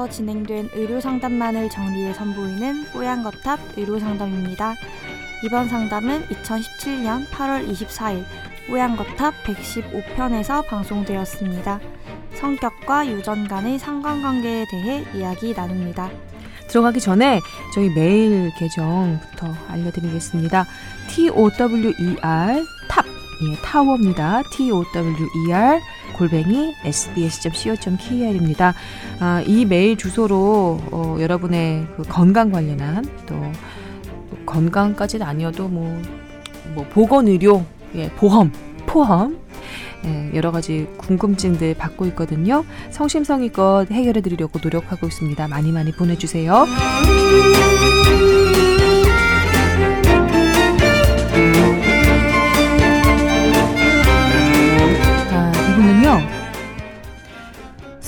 뽀양거탑에서 진행된 의료 상담만을 정리해 선보이는 뽀양거탑 의료 상담입니다. 이번 상담은 2017년 8월 24일 뽀양거탑 115편에서 방송되었습니다. 성격과 유전 간의 상관관계에 대해 이야기 나눕니다. 들어가기 전에 저희 메일 계정부터 알려드리겠습니다. T-O-W-E-R 탑 예, 타워입니다. T-O-W-E-R 골뱅이 sbs.co.kr입니다. 아, 이 메일 주소로 어, 여러분의 그 건강 관련한 또 건강까지는 아니어도 뭐, 뭐 보건 의료, 예, 보험, 포함 예, 여러 가지 궁금증들 받고 있거든요. 성심성의껏 해결해 드리려고 노력하고 있습니다. 많이 많이 보내주세요.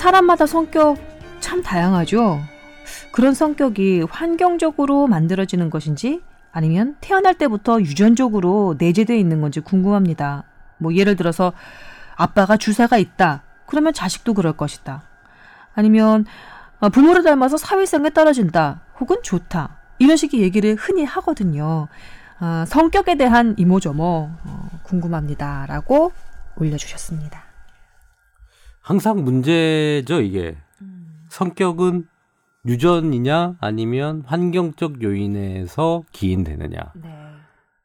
사람마다 성격 참 다양하죠. 그런 성격이 환경적으로 만들어지는 것인지 아니면 태어날 때부터 유전적으로 내재되어 있는 건지 궁금합니다. 뭐 예를 들어서 아빠가 주사가 있다. 그러면 자식도 그럴 것이다. 아니면 어, 부모를 닮아서 사회성에 떨어진다. 혹은 좋다. 이런 식의 얘기를 흔히 하거든요. 어, 성격에 대한 이모저모 어, 궁금합니다 라고 올려주셨습니다. 항상 문제죠 이게 성격은 유전이냐 아니면 환경적 요인에서 기인되느냐 네.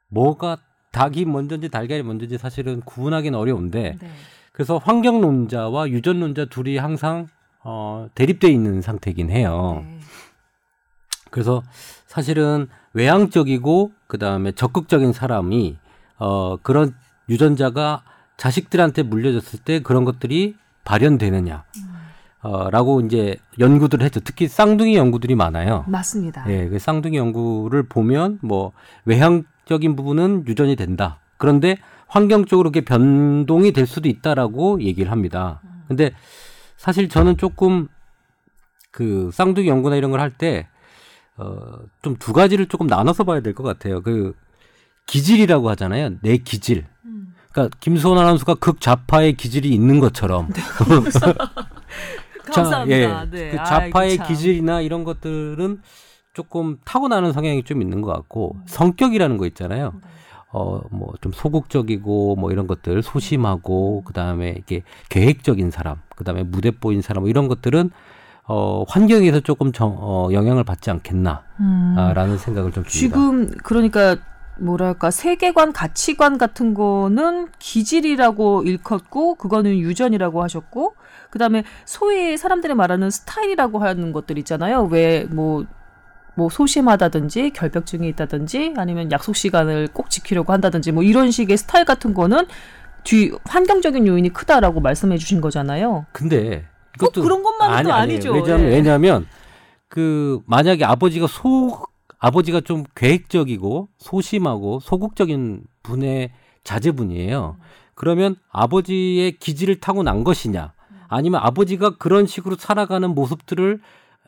뭐가 닭이 먼저인지 달걀이 먼저인지 사실은 구분하기는 어려운데 네. 그래서 환경론자와 유전론자 둘이 항상 어, 대립돼 있는 상태이긴 해요. 네. 그래서 사실은 외향적이고 그 다음에 적극적인 사람이 어, 그런 유전자가 자식들한테 물려졌을 때 그런 것들이 발현되느냐. 어, 라고 이제 연구들을 했죠. 특히 쌍둥이 연구들이 많아요. 맞습니다. 예, 그 쌍둥이 연구를 보면 뭐 외향적인 부분은 유전이 된다. 그런데 환경적으로 이렇게 변동이 될 수도 있다라고 얘기를 합니다. 근데 사실 저는 조금 그 쌍둥이 연구나 이런 걸 할 때 어, 좀 두 가지를 조금 나눠서 봐야 될 것 같아요. 그 기질이라고 하잖아요. 내 기질. 그러니까 김수원 아나운서가 극좌파의 기질이 있는 것처럼 감사합니다. 자, 네. 그 아이고, 좌파의 참. 기질이나 이런 것들은 조금 타고나는 성향이 좀 있는 것 같고 성격이라는 거 있잖아요. 어, 뭐 좀 소극적이고 뭐 이런 것들 소심하고 그다음에 이게 계획적인 사람, 그다음에 무대뽀인 사람 뭐 이런 것들은 어, 환경에서 조금 정, 어, 영향을 받지 않겠나라는 음. 생각을 좀 듭니다. 지금 그러니까 뭐랄까 세계관 가치관 같은 거는 기질이라고 일컫고 그거는 유전이라고 하셨고 그다음에 소위 사람들이 말하는 스타일이라고 하는 것들 있잖아요. 왜뭐 뭐 소심하다든지 결벽증이 있다든지 아니면 약속 시간을 꼭 지키려고 한다든지 뭐 이런 식의 스타일 같은 거는 뒤 환경적인 요인이 크다라고 말씀해 주신 거잖아요. 근데 꼭 그런 것만은 또 아니죠. 왜냐하면, 예. 왜냐하면 그 만약에 아버지가 소 아버지가 좀 계획적이고 소심하고 소극적인 분의 자제분이에요. 그러면 아버지의 기질을 타고 난 것이냐? 아니면 아버지가 그런 식으로 살아가는 모습들을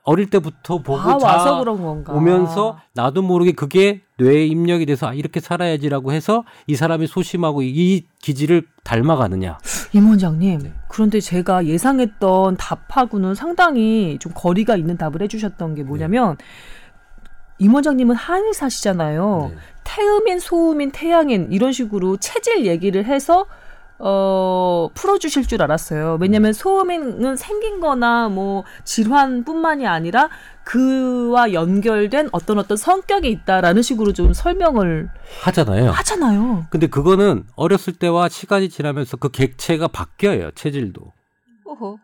어릴 때부터 보고 아, 자. 오면서 나도 모르게 그게 뇌에 입력이 돼서 아, 이렇게 살아야지라고 해서 이 사람이 소심하고 이 기질을 닮아가느냐? 임 원장님, 네. 그런데 제가 예상했던 답하고는 상당히 좀 거리가 있는 답을 해주셨던 게 뭐냐면, 임 원장님은 한의사시잖아요. 네. 태음인, 소음인, 태양인, 이런 식으로 체질 얘기를 해서, 어, 풀어주실 줄 알았어요. 왜냐면 소음인은 생긴 거나 뭐 질환뿐만이 아니라 그와 연결된 어떤 어떤 성격이 있다라는 식으로 좀 설명을 하잖아요. 하잖아요. 근데 그거는 어렸을 때와 시간이 지나면서 그 객체가 바뀌어요. 체질도. 어허.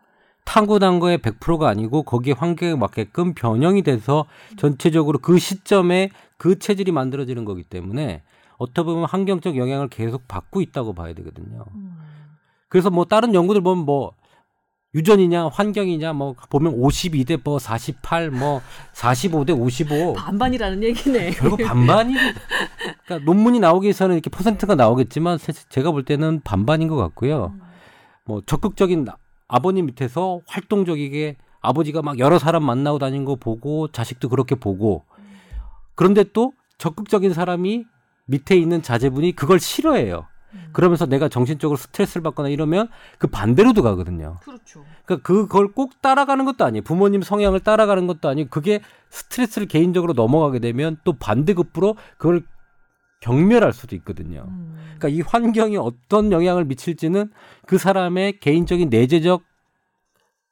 거에 100%가 아니고 거기에 환경에 맞게끔 변형이 돼서 전체적으로 그 시점에 그 체질이 만들어지는 거기 때문에 어떻게 보면 환경적 영향을 계속 받고 있다고 봐야 되거든요. 그래서 뭐 다른 연구들 보면 뭐 유전이냐 환경이냐 뭐 보면 52대 뭐 48, 뭐 45대 55 반반이라는 얘기네. 결국 반반이 그러니까 논문이 나오기 위해서는 이렇게 퍼센트가 나오겠지만 세- 제가 볼 때는 반반인 것 같고요. 뭐 적극적인 나- 아버님 밑에서 활동적이게 아버지가 막 여러 사람 만나고 다니는 거 보고 자식도 그렇게 보고 그런데 또 적극적인 사람이 밑에 있는 자제분이 그걸 싫어해요. 그러면서 내가 정신적으로 스트레스를 받거나 이러면 그 반대로도 가거든요. 그렇죠. 그러니까 그걸 꼭 따라가는 것도 아니에요. 부모님 성향을 따라가는 것도 아니고 그게 스트레스를 개인적으로 넘어가게 되면 또 반대급부로 그걸 경멸할 수도 있거든요. 음. 그러니까 이 환경이 어떤 영향을 미칠지는 그 사람의 개인적인 내재적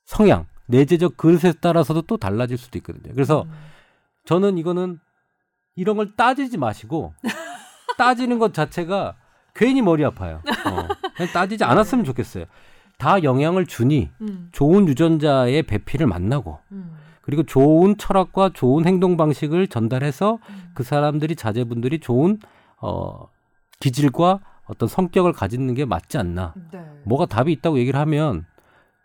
성향, 내재적 그릇에 따라서도 또 달라질 수도 있거든요. 그래서 음. 저는 이거는 이런 걸 따지지 마시고 따지는 것 자체가 괜히 머리 아파요. 어, 그냥 따지지 않았으면 좋겠어요. 다 영향을 주니 음. 좋은 유전자의 배필을 만나고 음. 그리고 좋은 철학과 좋은 행동 방식을 전달해서 음. 그 사람들이 자제분들이 좋은 어 기질과 어떤 성격을 가지는 게 맞지 않나. 네. 뭐가 답이 있다고 얘기를 하면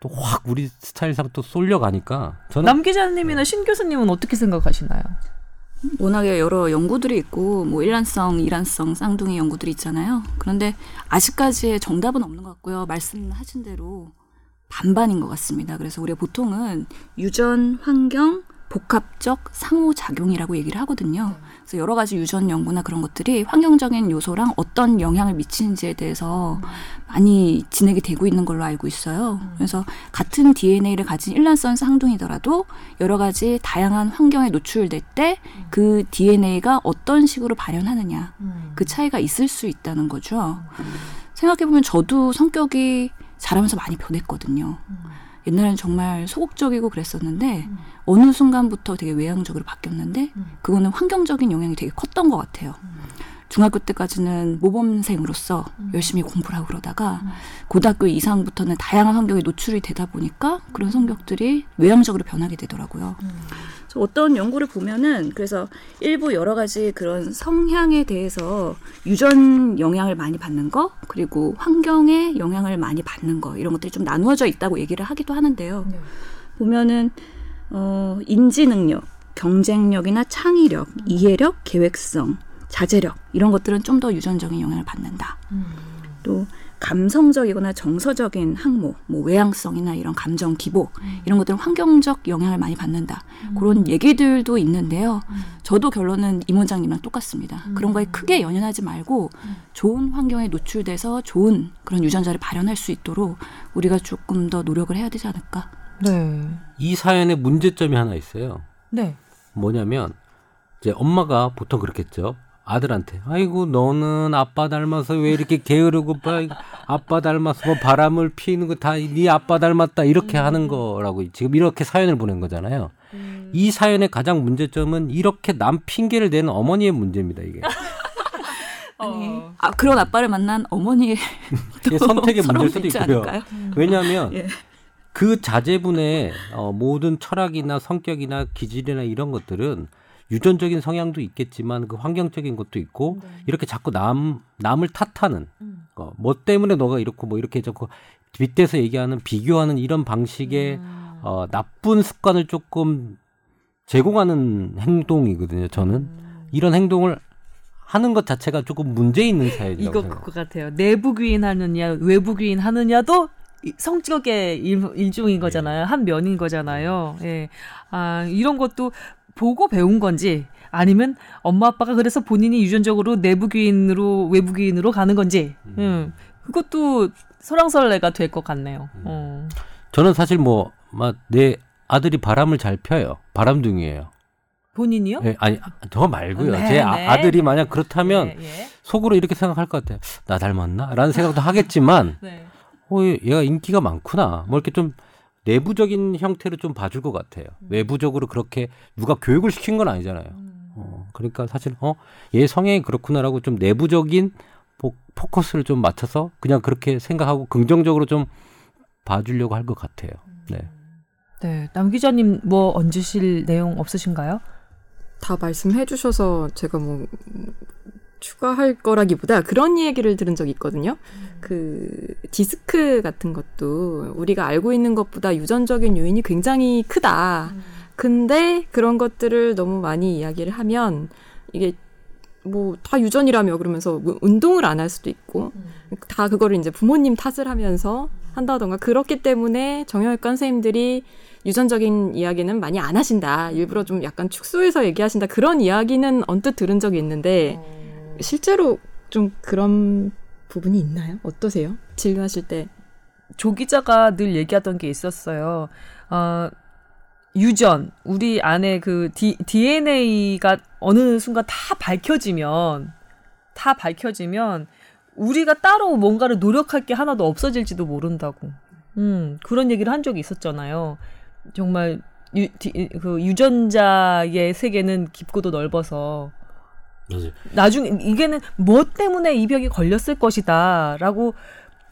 또 확 우리 스타일상 또 쏠려가니까 저는 남 기자님이나 신 교수님은 어떻게 생각하시나요? 워낙에 여러 연구들이 있고 뭐 일란성, 이란성 쌍둥이 연구들이 있잖아요. 그런데 아직까지의 정답은 없는 것 같고요. 말씀하신 대로 반반인 것 같습니다. 그래서 우리가 보통은 유전, 환경, 복합적 상호작용이라고 얘기를 하거든요. 그래서 여러 가지 유전 연구나 그런 것들이 환경적인 요소랑 어떤 영향을 미치는지에 대해서 많이 진행이 되고 있는 걸로 알고 있어요. 그래서 같은 DNA를 가진 일란성 쌍둥이더라도 여러 가지 다양한 환경에 노출될 때 그 DNA가 어떤 식으로 발현하느냐 그 차이가 있을 수 있다는 거죠. 생각해보면 저도 성격이 자라면서 많이 변했거든요. 옛날에는 정말 소극적이고 그랬었는데 어느 순간부터 되게 외향적으로 바뀌었는데 그거는 환경적인 영향이 되게 컸던 것 같아요. 중학교 때까지는 모범생으로서 열심히 공부를 하고 그러다가 고등학교 이상부터는 다양한 환경에 노출이 되다 보니까 그런 성격들이 외향적으로 변하게 되더라고요. 그래서 어떤 연구를 보면은 그래서 일부 여러 가지 그런 성향에 대해서 유전 영향을 많이 받는 거 그리고 환경에 영향을 많이 받는 거 이런 것들이 좀 나누어져 있다고 얘기를 하기도 하는데요. 보면은 어 인지 능력, 경쟁력이나 창의력, 이해력, 계획성, 자제력 이런 것들은 좀 더 유전적인 영향을 받는다. 또 감성적이거나 정서적인 항모, 뭐 외향성이나 이런 감정 기복 이런 것들은 환경적 영향을 많이 받는다. 그런 얘기들도 있는데요. 저도 결론은 임 원장님이랑 똑같습니다. 그런 거에 크게 연연하지 말고 좋은 환경에 노출돼서 좋은 그런 유전자를 발현할 수 있도록 우리가 조금 더 노력을 해야 되지 않을까. 네. 이 사연의 문제점이 하나 있어요. 네. 뭐냐면 이제 엄마가 보통 그렇겠죠. 아들한테 아이고 너는 아빠 닮아서 왜 이렇게 게으르고 봐 아빠 닮아서 뭐 바람을 피는 거 다 네 아빠 닮았다 이렇게 하는 거라고 지금 이렇게 사연을 보낸 거잖아요. 이 사연의 가장 문제점은 이렇게 남 핑계를 대는 어머니의 문제입니다 이게. 어. 아, 그런 아빠를 만난 어머니의 선택의 문제일 수도 있고요. 왜냐하면 예. 그 자제분의 어, 모든 철학이나 성격이나 기질이나 이런 것들은 유전적인 성향도 있겠지만 그 환경적인 것도 있고 이렇게 자꾸 남 남을 탓하는 어, 뭐 때문에 너가 이렇고 뭐 이렇게 자꾸 빗대서 얘기하는 비교하는 이런 방식의 어, 나쁜 습관을 조금 제공하는 행동이거든요. 저는 이런 행동을 하는 것 자체가 조금 문제 있는 사연이라고 이거 생각해요. 그거 같아요. 내부 귀인 하느냐, 외부 귀인 하느냐도 이- 성격의 일, 일종인 거잖아요. 한 면인 거잖아요. 예. 아, 이런 것도 보고 배운 건지 아니면 엄마 아빠가 그래서 본인이 유전적으로 내부 귀인으로 외부 귀인으로 가는 건지. 음. 그것도 설왕설래가 될 것 같네요. 어. 저는 사실 뭐 내 아들이 바람을 잘 펴요. 바람둥이에요. 본인이요? 예, 아니 저 말고요. 네, 제 아, 네. 아 들이 만약 그렇다면 예, 예. 속으로 이렇게 생각할 것 같아요. 나 닮았나? 라는 생각도 하겠지만 네. 어, 얘가 인기가 많구나. 뭐 이렇게 좀 내부적인 형태로 좀 봐줄 것 같아요. 외부적으로 그렇게 누가 교육을 시킨 건 아니잖아요. 어, 그러니까 사실 어, 얘 성향이 그렇구나라고 좀 내부적인 포, 포커스를 좀 맞춰서 그냥 그렇게 생각하고 긍정적으로 좀 봐주려고 할 것 같아요. 네. 네. 남 기자님 뭐 얹으실 내용 없으신가요? 다 말씀해 주셔서 제가 뭐 음, 추가할 거라기보다 그런 얘기를 들은 적이 있거든요. 그 디스크 같은 것도 우리가 알고 있는 것보다 유전적인 요인이 굉장히 크다. 근데 그런 것들을 너무 많이 이야기를 하면 이게 뭐 다 유전이라며 그러면서 뭐 운동을 안 할 수도 있고 다 그거를 이제 부모님 탓을 하면서 한다던가 그렇기 때문에 정형외과 선생님들이 유전적인 이야기는 많이 안 하신다. 일부러 좀 약간 축소해서 얘기하신다. 그런 이야기는 언뜻 들은 적이 있는데 실제로 좀 그런 부분이 있나요? 어떠세요? 진료하실 때 조 기자가 늘 얘기하던 게 있었어요. 어, 유전, 우리 안에 그 디, DNA가 어느 순간 다 밝혀지면, 다 밝혀지면, 우리가 따로 뭔가를 노력할 게 하나도 없어질지도 모른다고. 음, 그런 얘기를 한 적이 있었잖아요. 정말, 유, 디, 그 유전자의 세계는 깊고도 넓어서, 맞아요. 나중에 이게는 뭐 때문에 이 병이 걸렸을 것이다라고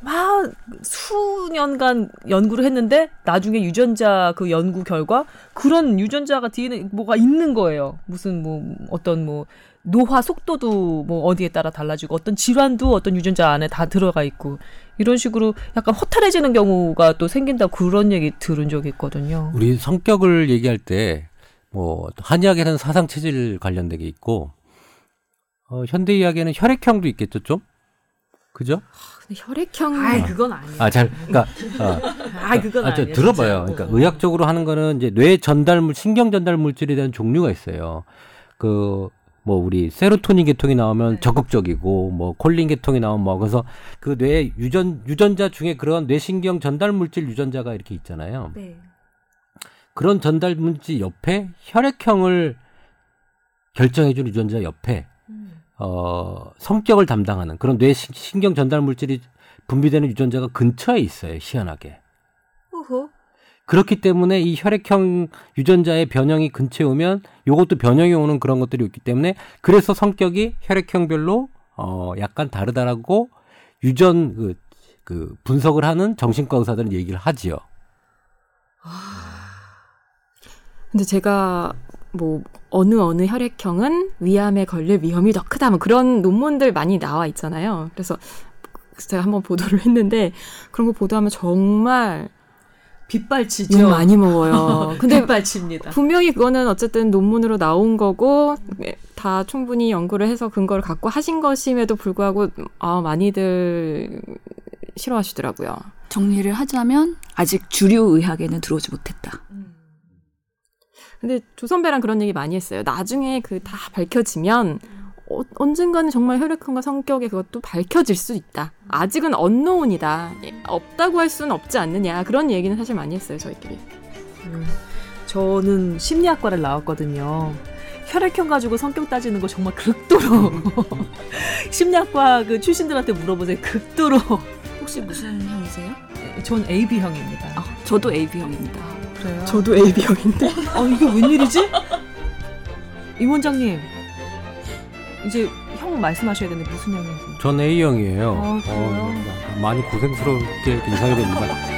막 수년간 연구를 했는데 나중에 유전자 그 연구 결과 그런 유전자가 DNA 뭐가 있는 거예요. 무슨 뭐 어떤 뭐 노화 속도도 뭐 어디에 따라 달라지고 어떤 질환도 어떤 유전자 안에 다 들어가 있고 이런 식으로 약간 허탈해지는 경우가 또 생긴다 그런 얘기 들은 적이 있거든요. 우리 성격을 얘기할 때 뭐 한의학에는 사상 체질 관련된 게 있고 어, 현대 의학에는 혈액형도 있겠죠, 좀. 그죠? 근데 혈액형 아이 그건 아니에요. 아, 잘, 그러니까, 어, 아 그건 아, 저 아니에요. 들어봐요. 진짜. 그러니까 의학적으로 하는 거는 이제 뇌 전달물, 신경 전달 물질에 대한 종류가 있어요. 그, 뭐, 우리 세로토닌 계통이 나오면 네. 적극적이고, 뭐, 콜린 계통이 나오면 뭐, 그래서 그 뇌 유전, 유전자 중에 그런 뇌신경 전달 물질 유전자가 이렇게 있잖아요. 네. 그런 전달 물질 옆에 혈액형을 결정해주는 유전자 옆에 음. 어, 성격을 담당하는 그런 뇌 신- 신경 전달 물질이 분비되는 유전자가 근처에 있어요. 희한하게. 호호. 그렇기 때문에 이 혈액형 유전자의 변형이 근처에 오면 요것도 변형이 오는 그런 것들이 있기 때문에 그래서 성격이 혈액형별로 어 약간 다르다라고 유전 그, 그 분석을 하는 정신과 의사들은 얘기를 하지요. 근데 제가 뭐 어느 어느 혈액형은 위암에 걸릴 위험이 더 크다 뭐 그런 논문들 많이 나와 있잖아요. 그래서 제가 한번 보도를 했는데 그런 거 보도하면 정말 빗발치죠. 욕 많이 먹어요. 근데 빗발칩니다. 분명히 그거는 어쨌든 논문으로 나온 거고 다 충분히 연구를 해서 근거를 갖고 하신 것임에도 불구하고 아 많이들 싫어하시더라고요. 정리를 하자면 아직 주류 의학에는 들어오지 못했다. 근데 조선배랑 그런 얘기 많이 했어요. 나중에 그 다 밝혀지면 어, 언젠가는 정말 혈액형과 성격의 그것도 밝혀질 수 있다. 아직은 언노운이다. 예, 없다고 할 수는 없지 않느냐. 그런 얘기는 사실 많이 했어요, 저희끼리. 음, 저는 심리학과를 나왔거든요. 혈액형 가지고 성격 따지는 거 정말 극도로 심리학과 그 출신들한테 물어보세요. 극도로 혹시 무슨 형이세요? 전 AB형입니다. 아, 저도 AB형입니다. 그래요? 저도 AB형인데. 아 이게 웬일이지? 임 원장님 이제 형 말씀하셔야 되는데 무슨 형이세요? 전 A형이에요. 아, 그래요? 많이 고생스럽게 인상이 됩니다.